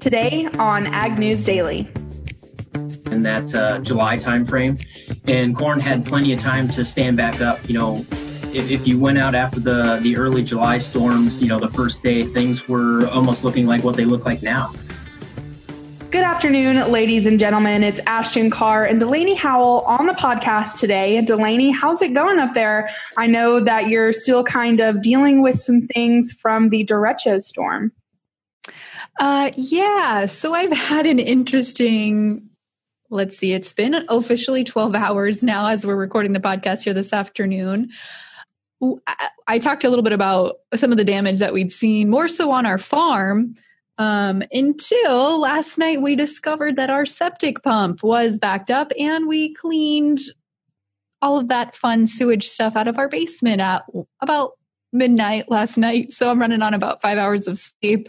Today on Ag News Daily. In that uh, July timeframe, and corn had plenty of time to stand back up. You know, if, if you went out after the the early July storms, you know, the first day things were almost looking like what they look like now. Good afternoon, ladies and gentlemen. It's Ashton Carr and Delaney Howell on the podcast today. Delaney, how's it going up there? I know that you're still kind of dealing with some things from the derecho storm. Uh, yeah. So I've had an interesting. Let's see. It's been officially 12 hours now as we're recording the podcast here this afternoon. I talked a little bit about some of the damage that we'd seen, more so on our farm um, until last night, we discovered that our septic pump was backed up and we cleaned all of that fun sewage stuff out of our basement at about midnight last night. So I'm running on about five hours of sleep.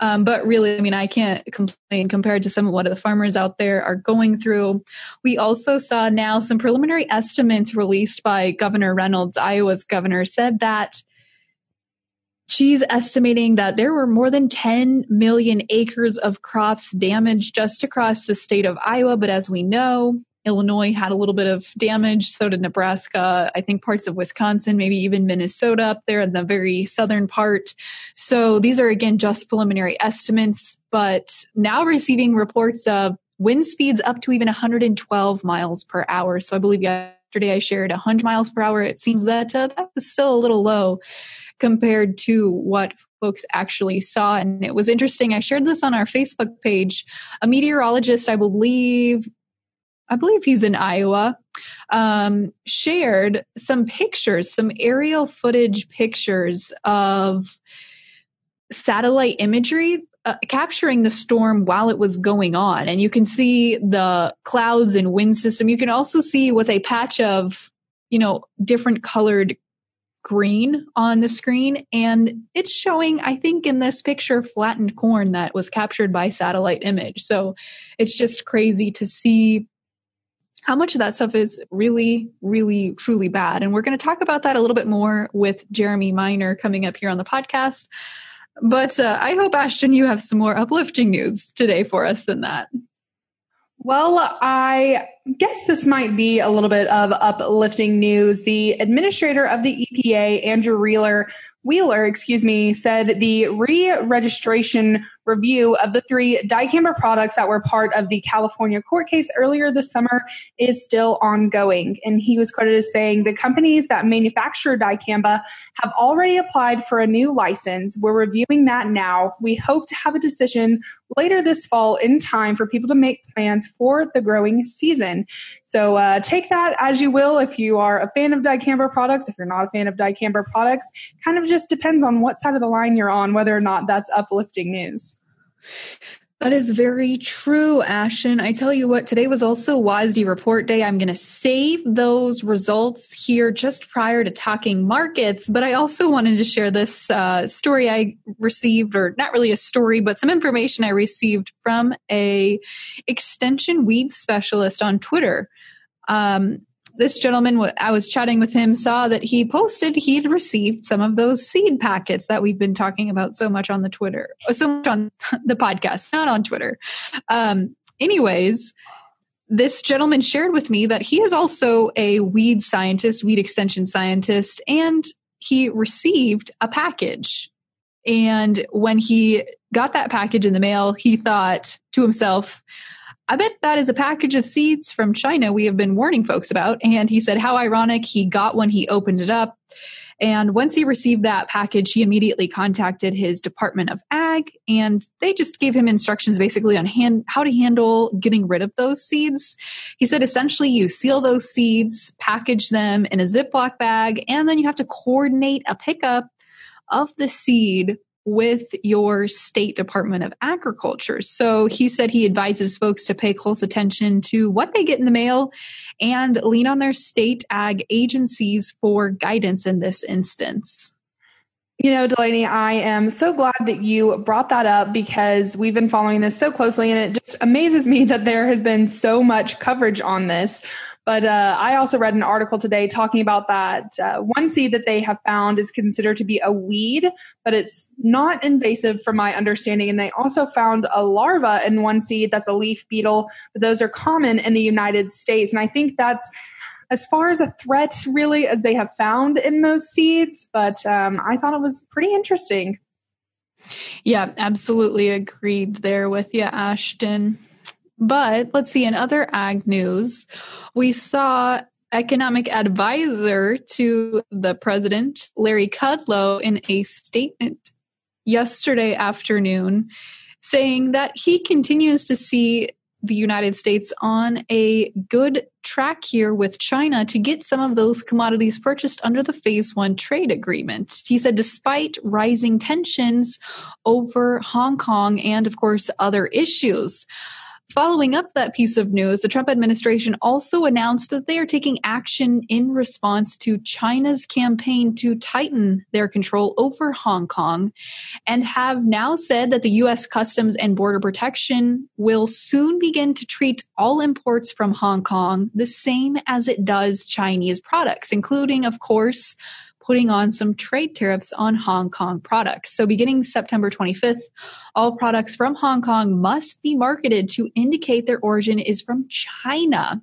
Um, but really, I mean, I can't complain compared to some of what the farmers out there are going through. We also saw now some preliminary estimates released by Governor Reynolds, Iowa's governor, said that She's estimating that there were more than 10 million acres of crops damaged just across the state of Iowa. But as we know, Illinois had a little bit of damage, so did Nebraska, I think parts of Wisconsin, maybe even Minnesota up there in the very southern part. So these are again just preliminary estimates, but now receiving reports of wind speeds up to even 112 miles per hour. So I believe yesterday I shared 100 miles per hour. It seems that uh, that was still a little low compared to what folks actually saw. And it was interesting. I shared this on our Facebook page. A meteorologist, I believe, I believe he's in Iowa, um, shared some pictures, some aerial footage pictures of satellite imagery uh, capturing the storm while it was going on. And you can see the clouds and wind system. You can also see with a patch of, you know, different colored green on the screen and it's showing i think in this picture flattened corn that was captured by satellite image so it's just crazy to see how much of that stuff is really really truly bad? And we're going to talk about that a little bit more with jeremy miner coming up here on the podcast. But uh, i hope ashton you have some more uplifting news today for us than that. Well, I guess this might be a little bit of uplifting news. The administrator of the EPA, Andrew Wheeler, Wheeler, excuse me, said the re-registration review of the three dicamba products that were part of the California court case earlier this summer is still ongoing. And he was quoted as saying the companies that manufacture dicamba have already applied for a new license. We're reviewing that now. We hope to have a decision later this fall in time for people to make plans for the growing season. So uh, take that as you will if you are a fan of dicamba products. If you're not a fan of dicamba products, kind of just depends on what side of the line you're on, whether or not that's uplifting news. That is very true, Ashton. I tell you what, today was also WASDE report day. I'm going to save those results here just prior to talking markets, but I also wanted to share this uh, story I received, or not really a story, but some information I received from a extension weed specialist on Twitter. Um, this gentleman, I was chatting with him, saw that he posted he'd received some of those seed packets that we've been talking about so much on the Twitter, so much on the podcast, not on Twitter. Um, anyways, this gentleman shared with me that he is also a weed scientist, weed extension scientist, and he received a package. And when he got that package in the mail, he thought to himself, I bet that is a package of seeds from China we have been warning folks about. And he said, How ironic. He got one, he opened it up. And once he received that package, he immediately contacted his Department of Ag, and they just gave him instructions basically on hand, how to handle getting rid of those seeds. He said essentially you seal those seeds, package them in a Ziploc bag, and then you have to coordinate a pickup of the seed with your state department of agriculture. So he said he advises folks to pay close attention to what they get in the mail and lean on their state ag agencies for guidance in this instance. You know, Delaney, I am so glad that you brought that up because we've been following this so closely and it just amazes me that there has been so much coverage on this. But uh, I also read an article today talking about that uh, one seed that they have found is considered to be a weed, but it's not invasive from my understanding. And they also found a larva in one seed that's a leaf beetle, but those are common in the United States. And I think that's as far as a threat really as they have found in those seeds. But um, I thought it was pretty interesting. Yeah, absolutely agreed there with you, Ashton. But let's see, in other ag news, we saw economic advisor to the president, Larry Kudlow, in a statement yesterday afternoon saying that he continues to see the United States on a good track here with China to get some of those commodities purchased under the phase one trade agreement. He said, despite rising tensions over Hong Kong and, of course, other issues. Following up that piece of news, the Trump administration also announced that they are taking action in response to China's campaign to tighten their control over Hong Kong and have now said that the U.S. Customs and Border Protection will soon begin to treat all imports from Hong Kong the same as it does Chinese products, including, of course, putting on some trade tariffs on Hong Kong products. So, beginning September 25th, all products from Hong Kong must be marketed to indicate their origin is from China.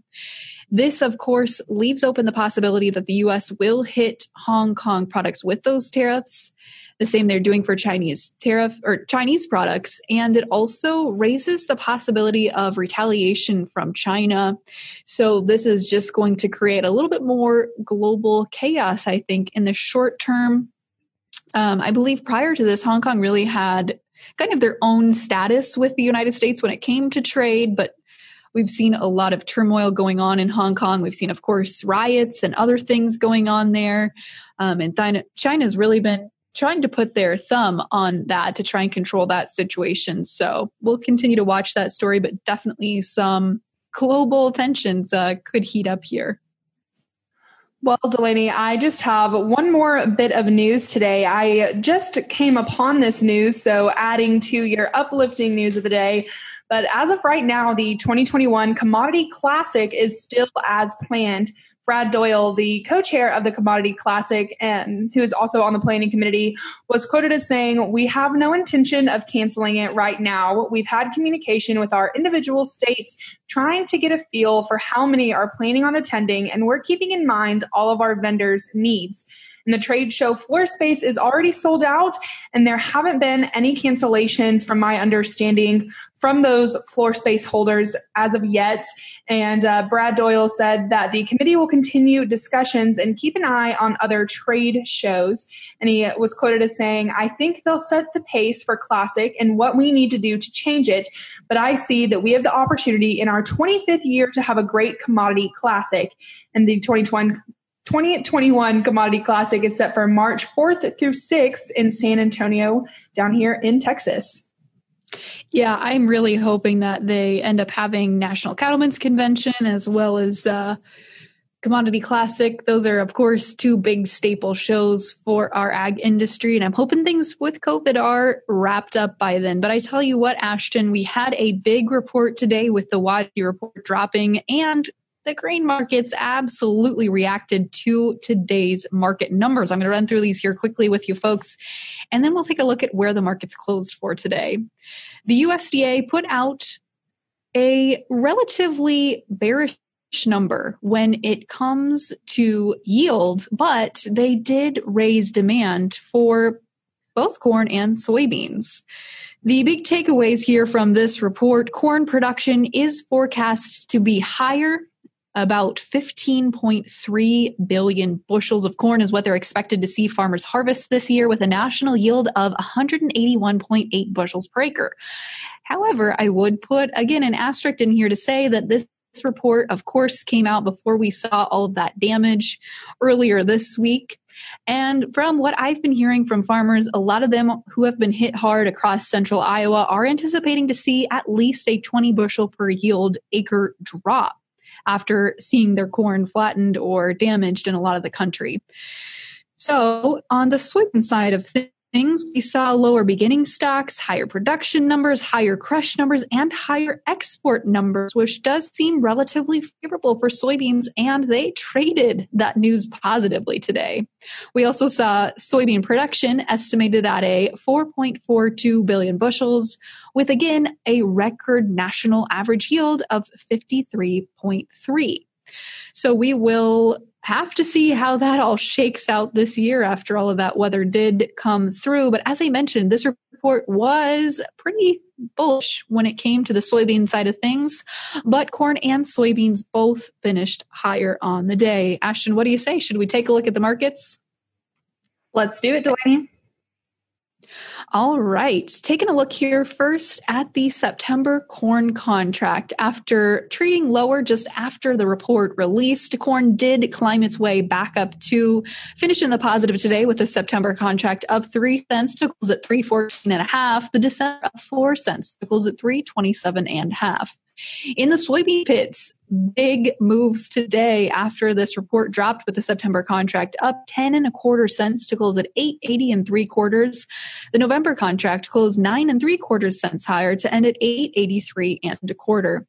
This, of course, leaves open the possibility that the US will hit Hong Kong products with those tariffs the same they're doing for Chinese tariff or Chinese products. And it also raises the possibility of retaliation from China. So this is just going to create a little bit more global chaos, I think, in the short term. Um, I believe prior to this, Hong Kong really had kind of their own status with the United States when it came to trade, but We've seen a lot of turmoil going on in Hong Kong. We've seen, of course, riots and other things going on there. Um, and China's really been trying to put their thumb on that to try and control that situation. So we'll continue to watch that story, but definitely some global tensions uh, could heat up here. Well, Delaney, I just have one more bit of news today. I just came upon this news, so adding to your uplifting news of the day. But as of right now, the 2021 Commodity Classic is still as planned. Brad Doyle, the co-chair of the Commodity Classic and who is also on the planning committee, was quoted as saying, "We have no intention of canceling it right now. We've had communication with our individual states trying to get a feel for how many are planning on attending and we're keeping in mind all of our vendors' needs." And the trade show floor space is already sold out, and there haven't been any cancellations from my understanding from those floor space holders as of yet. And uh, Brad Doyle said that the committee will continue discussions and keep an eye on other trade shows. And he was quoted as saying, I think they'll set the pace for Classic and what we need to do to change it. But I see that we have the opportunity in our 25th year to have a great commodity classic. And the 2020 2021 Commodity Classic is set for March 4th through 6th in San Antonio, down here in Texas. Yeah, I'm really hoping that they end up having National Cattlemen's Convention as well as uh, Commodity Classic. Those are, of course, two big staple shows for our ag industry. And I'm hoping things with COVID are wrapped up by then. But I tell you what, Ashton, we had a big report today with the WASDE report dropping and the grain markets absolutely reacted to today's market numbers. I'm going to run through these here quickly with you folks, and then we'll take a look at where the markets closed for today. The USDA put out a relatively bearish number when it comes to yield, but they did raise demand for both corn and soybeans. The big takeaways here from this report corn production is forecast to be higher about 15.3 billion bushels of corn is what they're expected to see farmers harvest this year with a national yield of 181.8 bushels per acre. However, I would put again an asterisk in here to say that this report, of course, came out before we saw all of that damage earlier this week. And from what I've been hearing from farmers, a lot of them who have been hit hard across central Iowa are anticipating to see at least a 20 bushel per yield acre drop after seeing their corn flattened or damaged in a lot of the country. So, on the soybean side of things, we saw lower beginning stocks, higher production numbers, higher crush numbers, and higher export numbers, which does seem relatively favorable for soybeans, and they traded that news positively today. We also saw soybean production estimated at a 4.42 billion bushels, with again a record national average yield of 53.3. So we will have to see how that all shakes out this year after all of that weather did come through. But as I mentioned, this report was pretty bullish when it came to the soybean side of things, but corn and soybeans both finished higher on the day. Ashton, what do you say? Should we take a look at the markets? Let's do it, Delaney. All right. Taking a look here first at the September corn contract. After trading lower just after the report released, corn did climb its way back up to finish in the positive today with the September contract up three cents close at 314 and a half. The December up four cents close at 327 and a half. In the soybean pits, big moves today after this report dropped with the September contract up 10 and a quarter cents to close at 880 and three quarters. The November contract closed nine and three quarters cents higher to end at 883 and a quarter.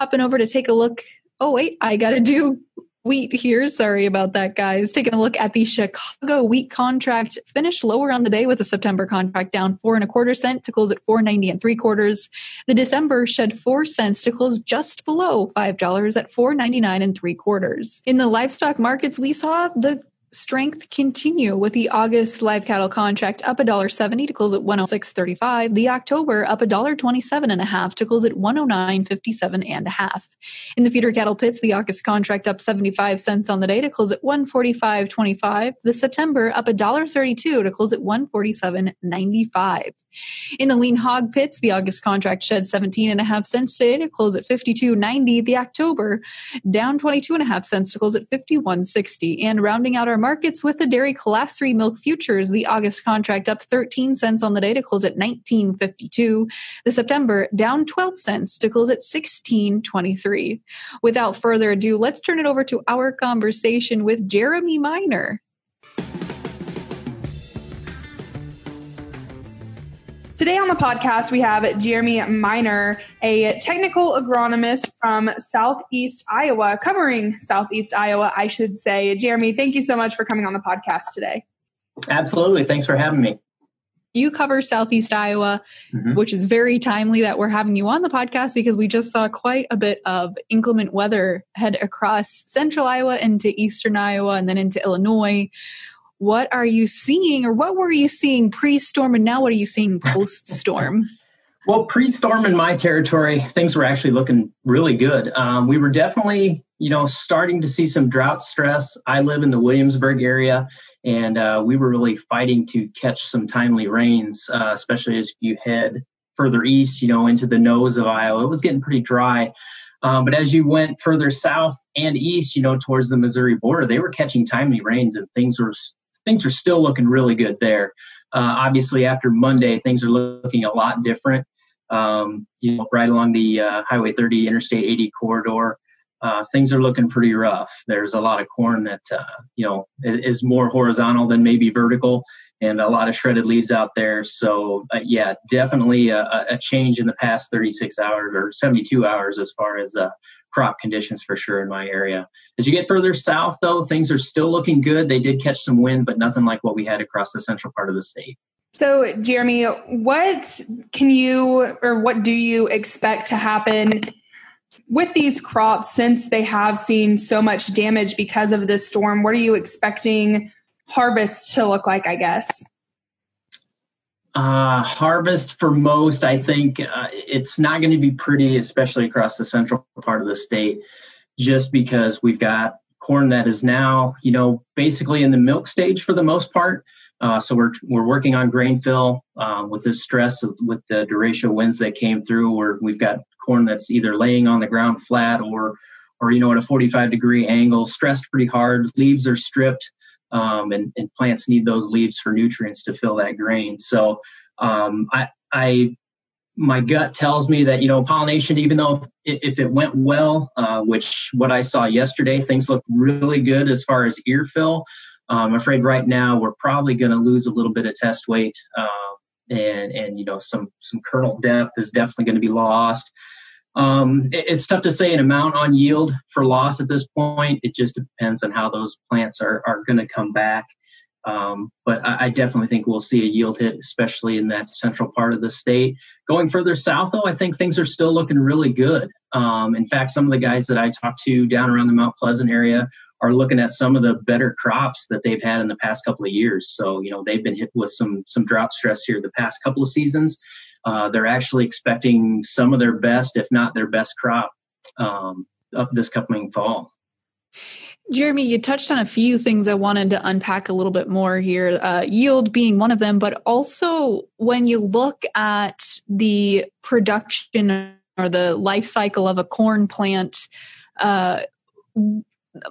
Up and over to take a look. Oh, wait, I got to do wheat here. Sorry about that, guys. Taking a look at the Chicago wheat contract, finished lower on the day with the September contract down four and a quarter cent to close at four ninety and three quarters. The December shed four cents to close just below five dollars at four ninety nine and three quarters. In the livestock markets, we saw the strength continue with the August live cattle contract up $1.70 to close at 106.35. The October up $1.27 and a half to close at 109.57 and a half. In the feeder cattle pits, the August contract up 75 cents on the day to close at 145.25. The September up $1.32 to close at 147.95. In the lean hog pits, the August contract shed 17 and a half cents today to close at 52.90. The October down 22 and a half cents to close at 51.60. And rounding out our markets with the dairy class 3 milk futures, the August contract up 13 cents on the day to close at 19.52. The September down 12 cents to close at 16.23. Without further ado, let's turn it over to our conversation with Jeremy Miner. Today on the podcast, we have Jeremy Miner, a technical agronomist from Southeast Iowa, covering Southeast Iowa, I should say. Jeremy, thank you so much for coming on the podcast today. Absolutely. Thanks for having me. You cover Southeast Iowa, mm-hmm. which is very timely that we're having you on the podcast because we just saw quite a bit of inclement weather head across central Iowa into eastern Iowa and then into Illinois what are you seeing or what were you seeing pre-storm and now what are you seeing post-storm? Well pre-storm in my territory things were actually looking really good. Um, we were definitely you know starting to see some drought stress. I live in the williamsburg area and uh, we were really fighting to catch some timely rains uh, especially as you head further east you know into the nose of iowa. It was getting pretty dry. Um, but as you went further south and east, you know, towards the Missouri border, they were catching timely rains and things were things are still looking really good there. Uh, obviously, after Monday, things are looking a lot different. Um, you know, right along the uh, Highway 30, Interstate 80 corridor, uh, things are looking pretty rough. There's a lot of corn that uh, you know is more horizontal than maybe vertical, and a lot of shredded leaves out there. So, uh, yeah, definitely a, a, change in the past 36 hours or 72 hours as far as uh, crop conditions for sure in my area. As you get further south, though, things are still looking good. They did catch some wind, but nothing like what we had across the central part of the state. So, Jeremy, what can you or what do you expect to happen with these crops since they have seen so much damage because of this storm? What are you expecting harvest to look like, I guess? Uh, harvest for most, I think uh, it's not going to be pretty, especially across the central part of the state, just because we've got corn that is now, you know, basically in the milk stage for the most part. Uh, so we're we're working on grain fill uh, with this stress with the derecho winds that came through, where we've got corn that's either laying on the ground flat or or you know at a 45 degree angle, stressed pretty hard. Leaves are stripped um, and, and, plants need those leaves for nutrients to fill that grain. So um, I, I, my gut tells me that you know pollination, even though if, if it went well, uh, which what I saw yesterday, things looked really good as far as ear fill. I'm afraid right now we're probably going to lose a little bit of test weight, uh, and and you know some some kernel depth is definitely going to be lost. Um, it, it's tough to say an amount on yield for loss at this point. It just depends on how those plants are are going to come back. Um, but I, I, definitely think we'll see a yield hit, especially in that central part of the state. Going further south, though, I think things are still looking really good. Um, in fact, some of the guys that I talked to down around the Mount Pleasant area are looking at some of the better crops that they've had in the past couple of years. So, you know, they've been hit with some some drought stress here the past couple of seasons. Uh, they're actually expecting some of their best, if not their best crop, um, up this coming fall. Jeremy, you touched on a few things I wanted to unpack a little bit more here, uh, yield being one of them, but also when you look at the production or the life cycle of a corn plant, uh,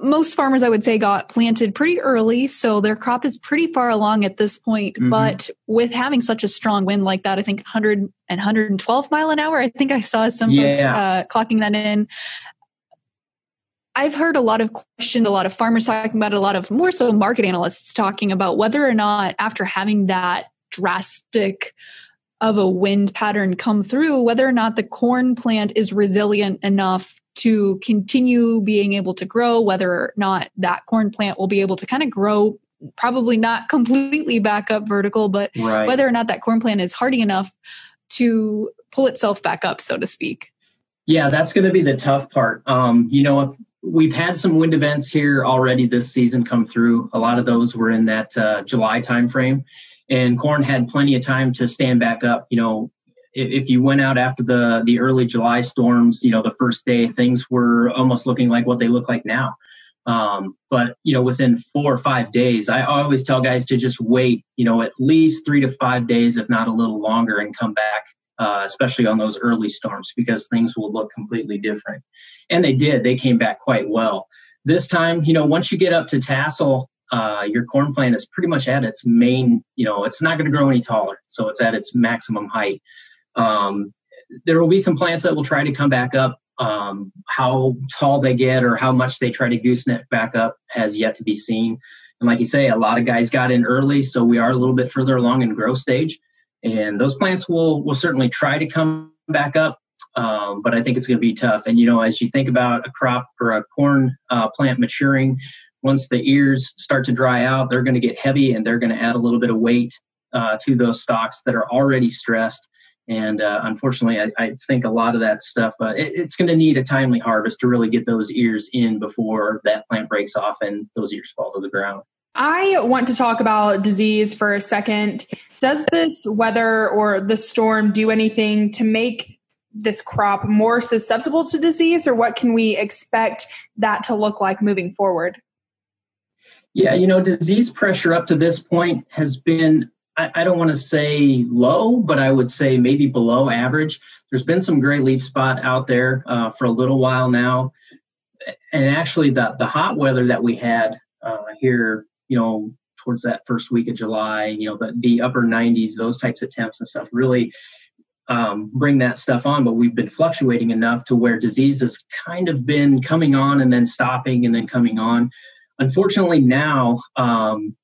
most farmers, I would say, got planted pretty early, so their crop is pretty far along at this point. Mm-hmm. But with having such a strong wind like that, I think 100 and 112 mile an hour, I think I saw some yeah. folks uh, clocking that in. I've heard a lot of questions, a lot of farmers talking about it, a lot of more so market analysts talking about whether or not after having that drastic of a wind pattern come through, whether or not the corn plant is resilient enough to continue being able to grow, whether or not that corn plant will be able to kind of grow, probably not completely back up vertical, but right. whether or not that corn plant is hardy enough to pull itself back up, so to speak. Yeah, that's going to be the tough part. Um, you know, we've had some wind events here already this season come through. A lot of those were in that uh, July timeframe, and corn had plenty of time to stand back up. You know, if, you went out after the the early July storms, you know, the first day things were almost looking like what they look like now. Um, but you know, within four or five days, I always tell guys to just wait. You know, at least three to five days, if not a little longer, and come back uh, especially on those early storms, because things will look completely different. And they did. They came back quite well. This time, you know, once you get up to tassel, uh, your corn plant is pretty much at its main, you know, it's not going to grow any taller. So it's at its maximum height. Um, there will be some plants that will try to come back up. Um, how tall they get or how much they try to gooseneck back up has yet to be seen. And like you say, a lot of guys got in early, so we are a little bit further along in growth stage and those plants will will certainly try to come back up um, but i think it's going to be tough and you know as you think about a crop or a corn uh, plant maturing once the ears start to dry out they're going to get heavy and they're going to add a little bit of weight uh, to those stalks that are already stressed and uh, unfortunately I, I, think a lot of that stuff uh, it, it's going to need a timely harvest to really get those ears in before that plant breaks off and those ears fall to the ground I want to talk about disease for a second. Does this weather or the storm do anything to make this crop more susceptible to disease, or what can we expect that to look like moving forward? Yeah, you know, disease pressure up to this point has been, I, I don't want to say low, but I would say maybe below average. There's been some gray leaf spot out there uh, for a little while now. And actually, the, the hot weather that we had uh, here you know, towards that first week of July, you know, the, the upper 90s, those types of temps and stuff really um, bring that stuff on. But we've been fluctuating enough to where disease has kind of been coming on and then stopping and then coming on. Unfortunately, now um,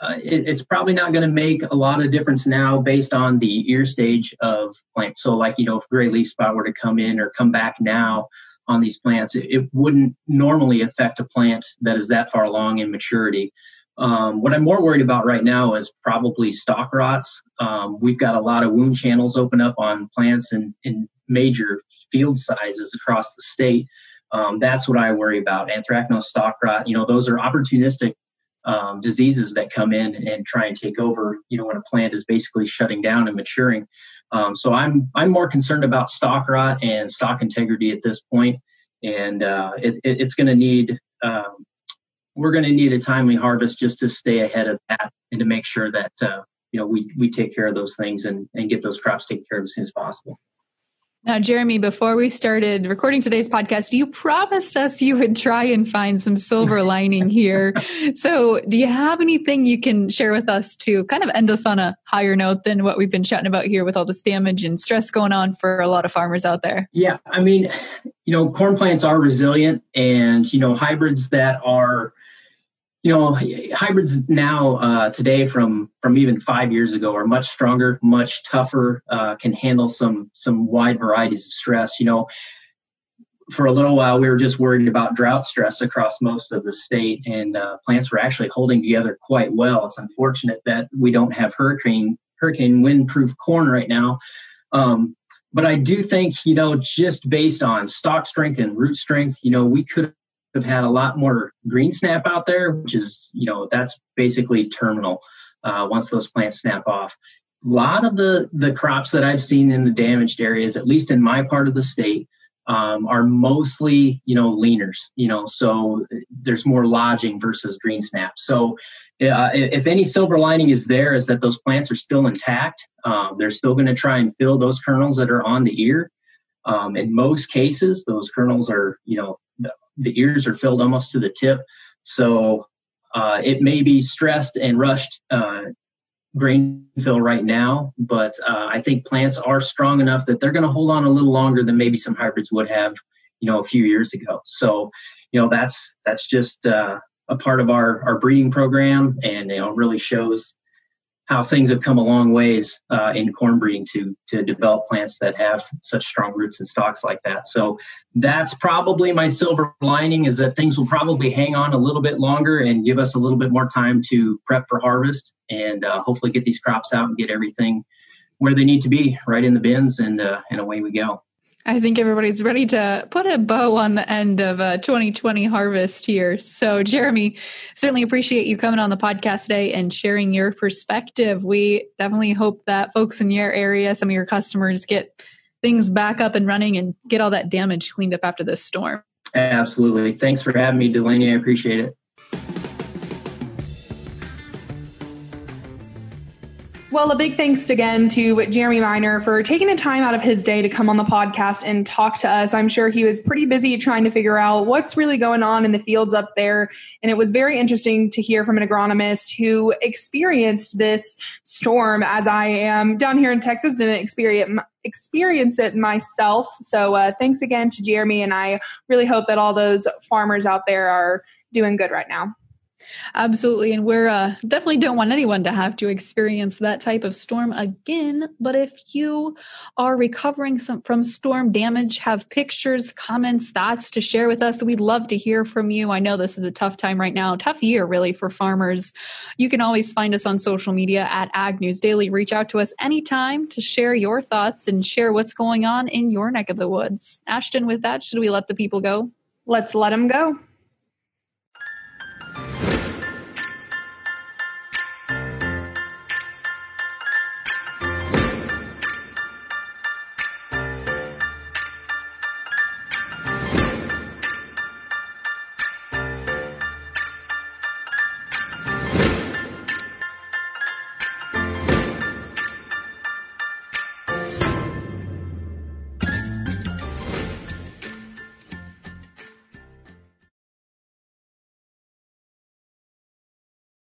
uh, it, it's probably not going to make a lot of difference now based on the ear stage of plants. So, like, you know, if gray leaf spot were to come in or come back now, on these plants, it, it, wouldn't normally affect a plant that is that far along in maturity. Um, what I'm more worried about right now is probably stalk rots. Um, we've got a lot of wound channels open up on plants in, in major field sizes across the state. Um, that's what I worry about. Anthracnose stalk rot, you know, those are opportunistic um, diseases that come in and try and take over, you know, when a plant is basically shutting down and maturing. Um, so I'm I'm more concerned about stalk rot and stalk integrity at this point, and uh, it, it, it's going to need um, we're going to need a timely harvest just to stay ahead of that and to make sure that uh, you know we we take care of those things and and get those crops taken care of as soon as possible. Now, Jeremy, before we started recording today's podcast, you promised us you would try and find some silver lining here. So, do you have anything you can share with us to kind of end us on a higher note than what we've been chatting about here with all this damage and stress going on for a lot of farmers out there? Yeah, I mean, you know, corn plants are resilient and, you know, hybrids that are you know hybrids now uh, today from from even five years ago are much stronger much tougher uh, can handle some some wide varieties of stress. You know for a little while we were just worried about drought stress across most of the state and uh, plants were actually holding together quite well. It's unfortunate that we don't have hurricane hurricane wind proof corn right now. Um, but i do think you know just based on stalk strength and root strength you know we could have had a lot more green snap out there, which is, you know, that's basically terminal uh, once those plants snap off. A lot of the, the crops that I've seen in the damaged areas, at least in my part of the state, um, are mostly, you know, leaners, you know, so there's more lodging versus green snap. So uh, if any silver lining is there is that those plants are still intact. Um, they're still going to try and fill those kernels that are on the ear. Um, in most cases, those kernels are, you know, the ears are filled almost to the tip. So uh, it may be stressed and rushed uh, grain fill right now, but uh, I think plants are strong enough that they're going to hold on a little longer than maybe some hybrids would have, you know, a few years ago. So, you know, that's that's just uh, a part of our our breeding program, and you know, really shows how things have come a long ways uh, in corn breeding to to develop plants that have such strong roots and stalks like that. So that's probably my silver lining is that things will probably hang on a little bit longer and give us a little bit more time to prep for harvest and uh, hopefully get these crops out and get everything where they need to be, right in the bins, and uh, and away we go. I think everybody's ready to put a bow on the end of uh, a 2020 harvest here. So, Jeremy, certainly appreciate you coming on the podcast today and sharing your perspective. We definitely hope that folks in your area, some of your customers, get things back up and running and get all that damage cleaned up after this storm. Absolutely. Thanks for having me, Delaney. I appreciate it. Well, a big thanks again to Jeremy Miner for taking the time out of his day to come on the podcast and talk to us. I'm sure he was pretty busy trying to figure out what's really going on in the fields up there. And it was very interesting to hear from an agronomist who experienced this storm as I am down here in Texas, didn't experience experience it myself. So uh, thanks again to Jeremy, and I really hope that all those farmers out there are doing good right now. Absolutely. And we're uh, definitely don't want anyone to have to experience that type of storm again. But if you are recovering some, from storm damage, have pictures, comments, thoughts to share with us, we'd love to hear from you. I know this is a tough time right now, tough year really for farmers. You can always find us on social media at Ag News Daily. Reach out to us anytime to share your thoughts and share what's going on in your neck of the woods. Ashton, with that, should we let the people go? Let's let them go.